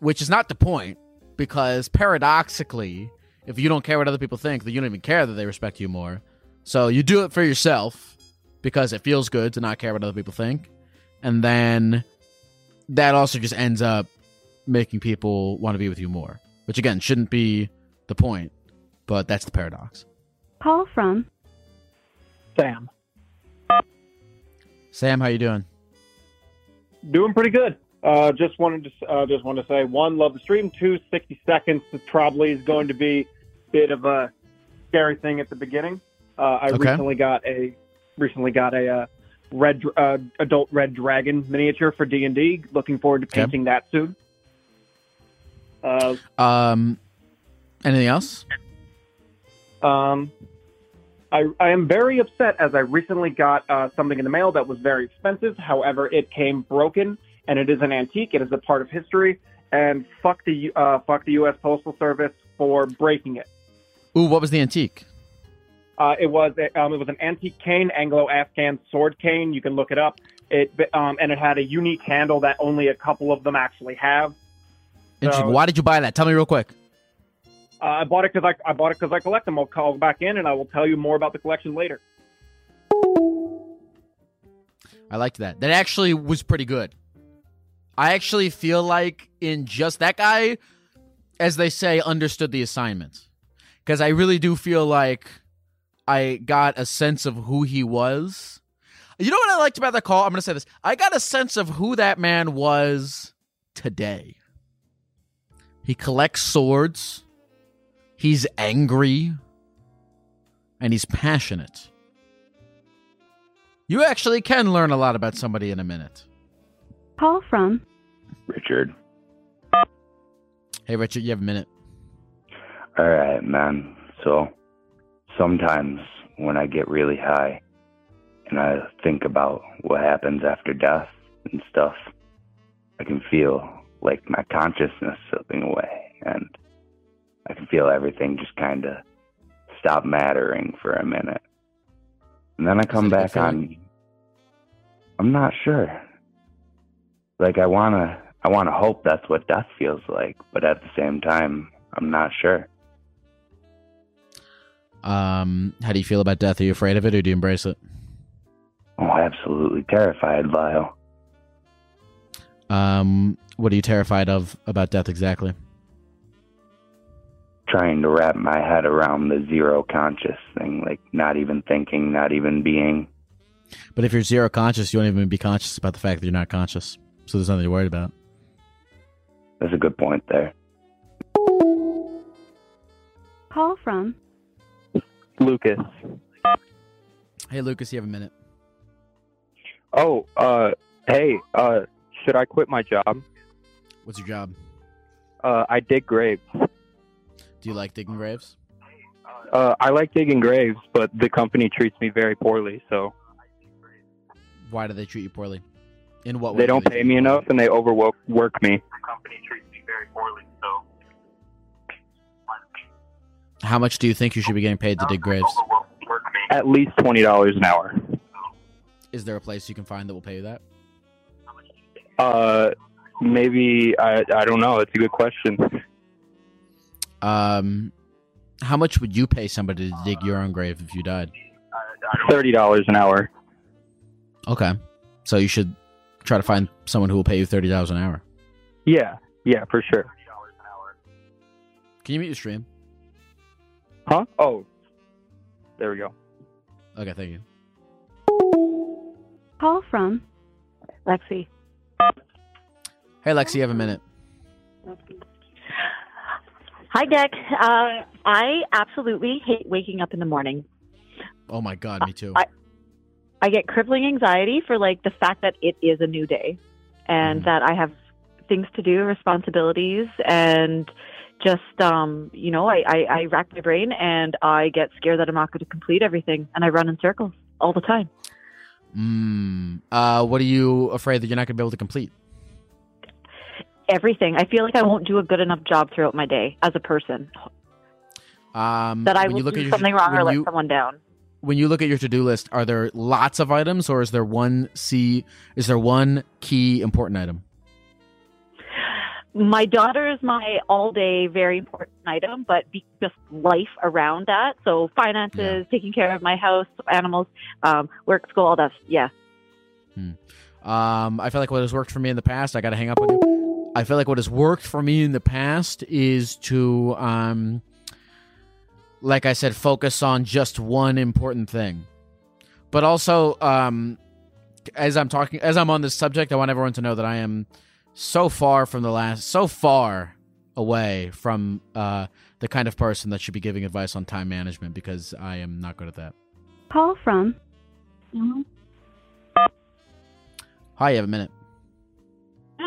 Which is not the point, because paradoxically, if you don't care what other people think, then you don't even care that they respect you more. So you do it for yourself because it feels good to not care what other people think. And then that also just ends up making people want to be with you more, which again shouldn't be the point, but that's the paradox. Call from Sam. Sam, how you doing? Doing pretty good. Uh, just wanted to uh, just want to say one, love the stream. Two, 60 seconds probably is going to be a bit of a scary thing at the beginning. Uh, I Okay. recently got a recently got a uh, red uh, adult red dragon miniature for D and D. Looking forward to Okay. painting that soon. Uh, Um, anything else? Um, I, I am very upset as I recently got uh, something in the mail that was very expensive. However, it came broken and it is an antique. It is a part of history. And fuck the uh, fuck the U.S. Postal Service for breaking it. Ooh, what was the antique? Uh, it was a, um, it was an antique cane, Anglo-Afghan sword cane. You can look it up. It um, and it had a unique handle that only a couple of them actually have. Interesting. So- Why did you buy that? Tell me real quick. Uh, I bought it because I, I bought it because I collect them. I'll call back in and I will tell you more about the collection later. I liked that. That actually was pretty good. I actually feel like in just that guy, as they say, understood the assignment. Because I really do feel like I got a sense of who he was. You know what I liked about that call? I'm going to say this. I got a sense of who that man was today. He collects swords. He's angry. And he's passionate. You actually can learn a lot about somebody in a minute. Call from Richard. Hey, Richard, you have a minute. All right, man. So sometimes when I get really high and I think about what happens after death and stuff, I can feel like my consciousness slipping away and I can feel everything just kind of stop mattering for a minute. And then I come back on. I'm not sure. Like I wanna, I wanna hope that's what death feels like, but at the same time, I'm not sure. Um, how do you feel about death? Are you afraid of it or do you embrace it? Oh, absolutely terrified, Lyle. Um, what are you terrified of about death exactly? Trying to wrap my head around the zero conscious thing, like not even thinking, not even being. But if you're zero conscious, you won't even be conscious about the fact that you're not conscious. So there's nothing to worry about. That's a good point there. Call from Lucas. Hey, Lucas, you have a minute. Oh, uh, hey, uh, should I quit my job? What's your job? Uh, I dig graves. Do you like digging graves? Uh, I like digging graves, but the company treats me very poorly. So Why do they treat you poorly? In what way? they do don't they pay me you enough, and they overwork work me. The company treats me very poorly. So, how much do you think you should be getting paid to dig graves? At least twenty dollars an hour. Is there a place you can find that will pay you that? Uh, maybe I I don't know. It's a good question. Um, how much would you pay somebody to dig your own grave if you died? Thirty dollars an hour. Okay, so you should try to find someone who will pay you thirty dollars an hour. Yeah, yeah, for sure. Can you mute your stream? Huh? Oh, there we go. Okay, thank you. Call from Lexi. Hey, Lexi, you have a minute. Hi, Dick. Uh, I absolutely hate waking up in the morning. Oh my God, me too. I I get crippling anxiety for like the fact that it is a new day, and that I have things to do, responsibilities, and just um, you know, I, I I rack my brain and I get scared that I'm not going to complete everything, and I run in circles all the time. Mm, uh, what are you afraid that you're not going to be able to complete? Everything. I feel like I won't do a good enough job throughout my day as a person. Um, That I when will you look do at your, something wrong or let you- someone down. When you look at your to-do list, are there lots of items, or is there one C? Is there one key important item? My daughter is my all day very important item, but be, just life around that. So finances, taking care of my house, animals, um, work, school, all that. Yeah. Um, I feel like what has worked for me in the past, I got to hang up with you. I feel like what has worked for me in the past is to, um, like I said, focus on just one important thing. But also, um, as I'm talking, as I'm on this subject, I want everyone to know that I am so far from the last, so far away from uh, the kind of person that should be giving advice on time management because I am not good at that. Call from Hi, you have a minute.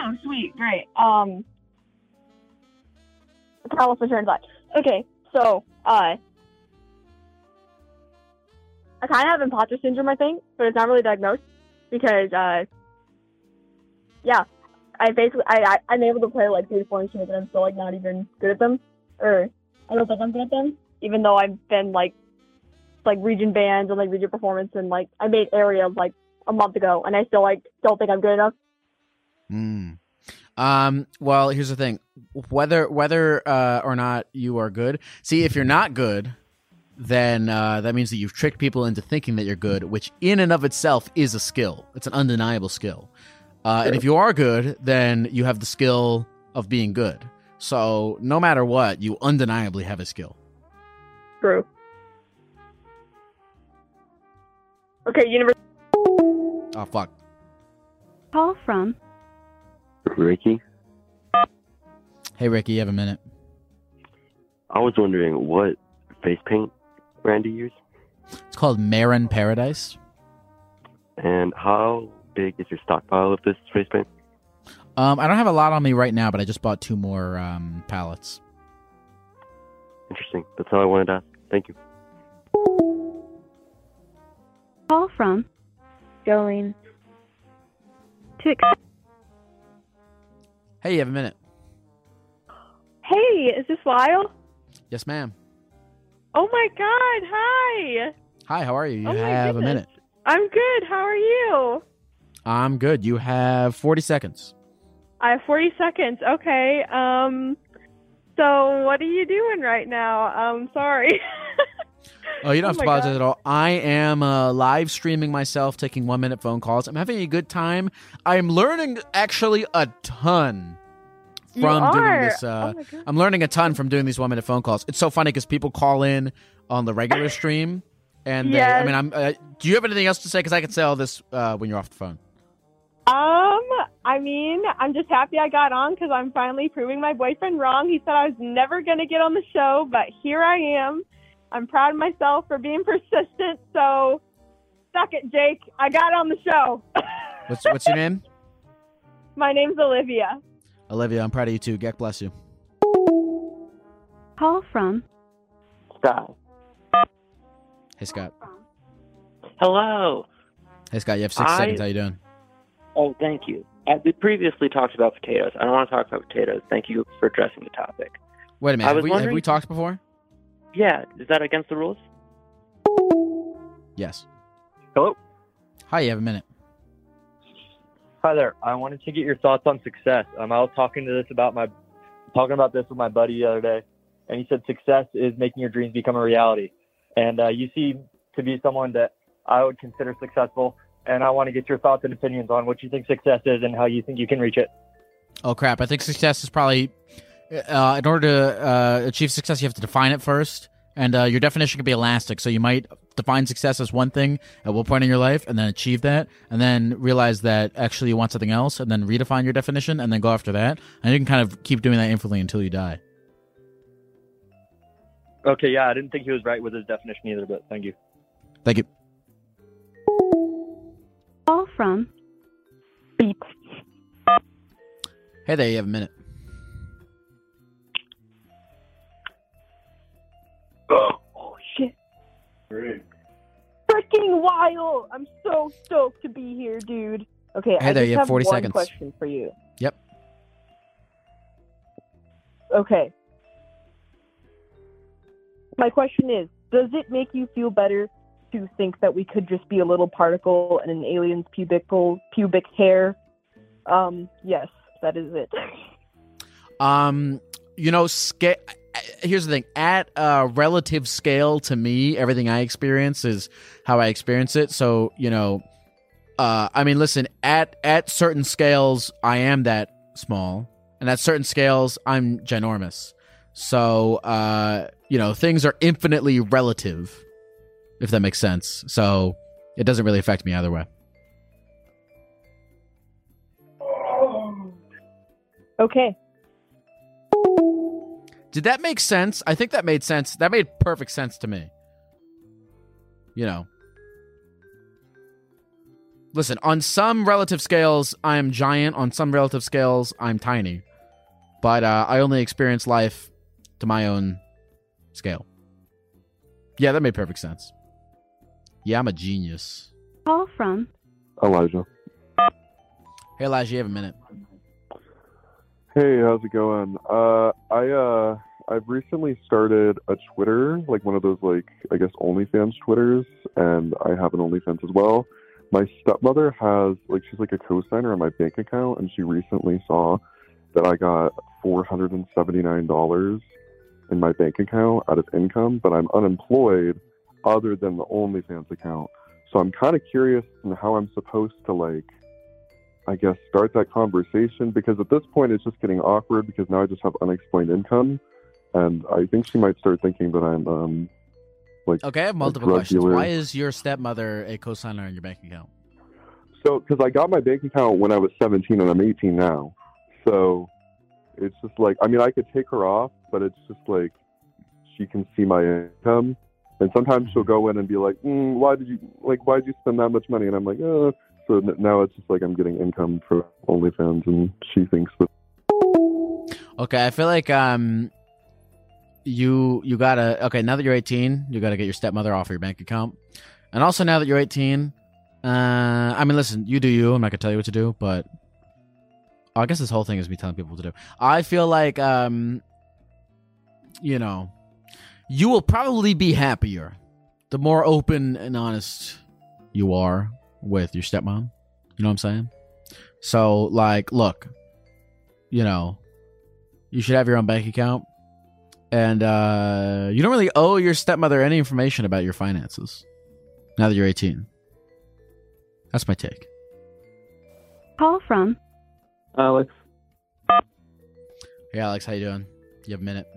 Oh, sweet, great. Um, Carlos and Black. Okay, so uh, I kind of have imposter syndrome, I think, but it's not really diagnosed because uh, yeah, I basically I, I I'm able to play like three four instruments and I'm still like not even good at them, or I don't think I'm good at them, even though I've been like like region bands and like region performance and like I made area like a month ago and I still like don't think I'm good enough. Mm. Um, well, here's the thing: whether whether uh, or not you are good. See, if you're not good, then uh, that means that you've tricked people into thinking that you're good, which in and of itself is a skill. It's an undeniable skill. Uh, and if you are good, then you have the skill of being good. So no matter what, you undeniably have a skill. True. Okay, universe. Oh fuck. Call from Ricky, Hey Ricky, you have a minute. I was wondering what face paint brand do you use, It's called Mehron Paradise. and how big is your stockpile of this face paint? Um, I don't have a lot on me right now, but I just bought two more um, pallets. Interesting. That's all I wanted to ask. Thank you. Call from Jolene. To ex- Hey, you have a minute. Hey, is this Lyle? Yes, ma'am. Oh my God! Hi. Hi, how are you? You Oh have a minute. I'm good. How are you? I'm good. You have 40 seconds. I have 40 seconds. Okay. Um. So what are you doing right now? I'm um. Sorry. [laughs] Oh, you don't have to apologize God. at all. I am uh, live streaming myself, taking one minute phone calls. I'm having a good time. I'm learning actually a ton from doing this. Uh, Oh. I'm learning a ton from doing these one minute phone calls. It's so funny because people call in on the regular [laughs] stream, and they, I mean, I'm. Uh, do you have anything else to say? Because I can say all this uh, when you're off the phone. Um, I mean, I'm just happy I got on because I'm finally proving my boyfriend wrong. He said I was never going to get on the show, but here I am. I'm proud of myself for being [laughs] persistent. So, suck it, Jake. I got on the show. [laughs] What's What's your name? my name's Olivia. Olivia. I'm proud of you too. Geck bless you. Call from Scott. Hey Scott. Hello. Hey Scott, you have six I- seconds. How you doing? Oh, thank you. We previously talked about potatoes. I don't want to talk about potatoes. Thank you for addressing the topic. Wait a minute. Have was we, have we talked before? Yeah, is that against the rules? Yes. Hello. Hi, you have a minute. Hi there. I wanted to get your thoughts on success. Um, I was talking to this about my talking about this with my buddy the other day, and he said success is making your dreams become a reality. And uh, you seem to be someone that I would consider successful, and I want to get your thoughts and opinions on what you think success is and how you think you can reach it. Oh crap! I think success is probably uh, in order to uh, achieve success, you have to define it first, and uh, your definition can be elastic. So you might define success as one thing at one point in your life, and then achieve that, and then realize that actually you want something else, and then redefine your definition, and then go after that, and you can kind of keep doing that infinitely until you die. Okay, yeah, I didn't think he was right with his definition either, but thank you. Thank you. Call from Hey there, you have a minute. Freaking wild! I'm so stoked to be here, dude. Okay, Hey I there, just you have 40 one seconds. question for you. Yep. Okay. My question is, does it make you feel better to think that we could just be a little particle in an alien's pubical pubic hair? Um, yes, that is it. [laughs] Um, you know, scale. Here's the thing: at a relative scale to me, everything I experience is how I experience it. So, you know, uh, I mean, listen. At at certain scales, I am that small, and at certain scales, I'm ginormous. So, uh, you know, things are infinitely relative, if that makes sense. So, it doesn't really affect me either way. Okay. Did that make sense? I think that made sense. That made perfect sense to me. You know. Listen, on some relative scales, I am giant. On some relative scales, I'm tiny. But uh, I only experience life to my own scale. Yeah, that made perfect sense. Yeah, I'm a genius. Call from Elijah. Hey, Elijah, you have a minute. Hey, how's it going? Uh, I uh, I've recently started a Twitter, like one of those like I guess OnlyFans Twitters, and I have an OnlyFans as well. My stepmother has like she's like a co-signer on my bank account, and she recently saw that I got four hundred and seventy nine dollars in my bank account out of income, but I'm unemployed other than the OnlyFans account. So I'm kind of curious in how I'm supposed to like I guess, start that conversation because at this point it's just getting awkward because now I just have unexplained income, and I think she might start thinking that I'm um like Okay, I have multiple questions. dealer. Why is your stepmother a cosigner on your bank account? So because I got my bank account when I was 17 and I'm 18 now, so it's just like I mean I could take her off, but it's just like she can see my income, and sometimes she'll go in and be like, mm, "Why did you like? Why did you spend that much money?" And I'm like, "Uh." So now it's just like I'm getting income for OnlyFans, and she thinks that Okay, I feel like um you you gotta okay now that you're 18 you gotta get your stepmother off your bank account. And also now that you're 18 uh i mean listen you do you i'm not gonna tell you what to do but i guess this whole thing is me telling people what to do. I feel like um you know you will probably be happier the more open and honest you are with your stepmom. You know what i'm saying? So like look you know you should have your own bank account and uh, you don't really owe your stepmother any information about your finances now that you're 18 that's my take. Call from? Alex. hey alex how you doing? You have a minute?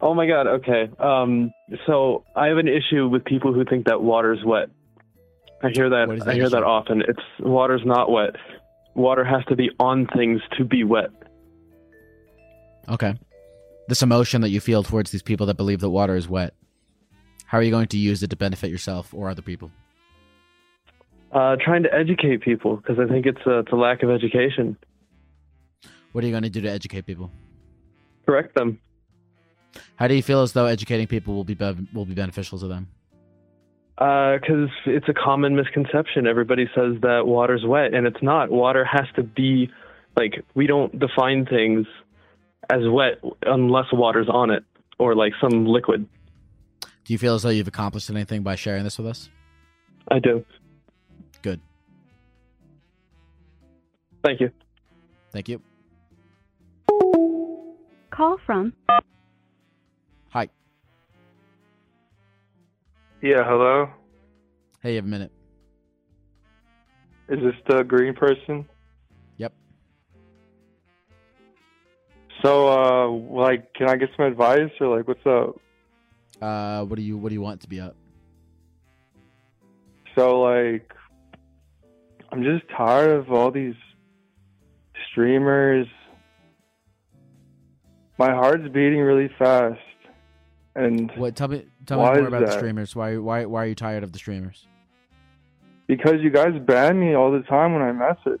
Oh my god, okay. Um so I have an issue with people who think that water's wet. I hear that. I that hear that often. It's water's not wet. Water has to be on things to be wet. okay this emotion that you feel towards these people that believe that water is wet how are you going to use it to benefit yourself or other people Uh trying to educate people because I think it's a, it's a lack of education. what are you going to do to educate people Correct them. how do you feel as though educating people will be, be will be beneficial to them Uh, because it's a common misconception. Everybody says that water's wet, and it's not. Water has to be like we don't define things as wet unless water's on it or like some liquid. Do you feel as though you've accomplished anything by sharing this with us? I do. Good. Thank you. Thank you. Call from Yeah, hello. Hey, you have a minute. Is this the green person? Yep. So, uh, like, can I get some advice or like, what's up? Uh, what do you what do you want to be up? So, like, I'm just tired of all these streamers. My heart's beating really fast, and What? Tell me tell me more about the streamers. Why why why are you tired of the streamers? because you guys ban me all the time when I message.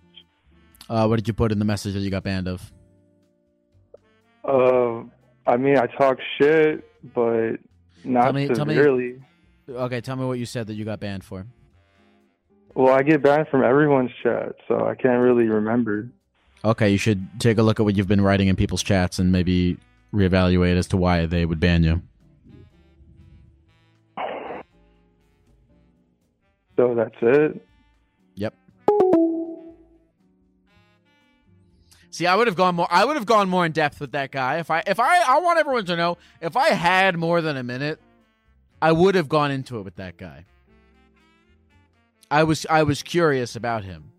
Uh, what did you put in the message that you got banned of? Uh, I mean, I talk shit, but not tell me, tell me. severely. Okay, tell me what you said that you got banned for. Well, I get banned from everyone's chat, so I can't really remember. Okay, you should take a look at what you've been writing in people's chats and maybe reevaluate as to why they would ban you. So that's it. Yep. See, I would have gone more. I would have gone more in depth with that guy. If I, if I, I want everyone to know, if I had more than a minute, I would have gone into it with that guy. I was, I was curious about him.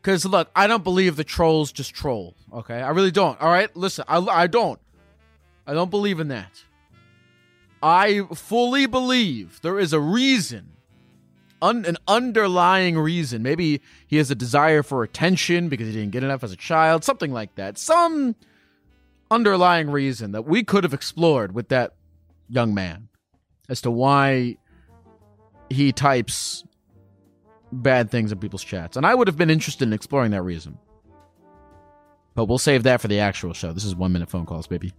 Because look, I don't believe the trolls just troll. Okay, I really don't. All right, listen, I, I don't. I don't believe in that. I fully believe there is a reason un- an underlying reason. Maybe he has a desire for attention because he didn't get enough as a child, something like that. Some underlying reason that we could have explored with that young man as to why he types bad things in people's chats. And I would have been interested in exploring that reason. But we'll save that for the actual show. This is one minute phone calls, baby.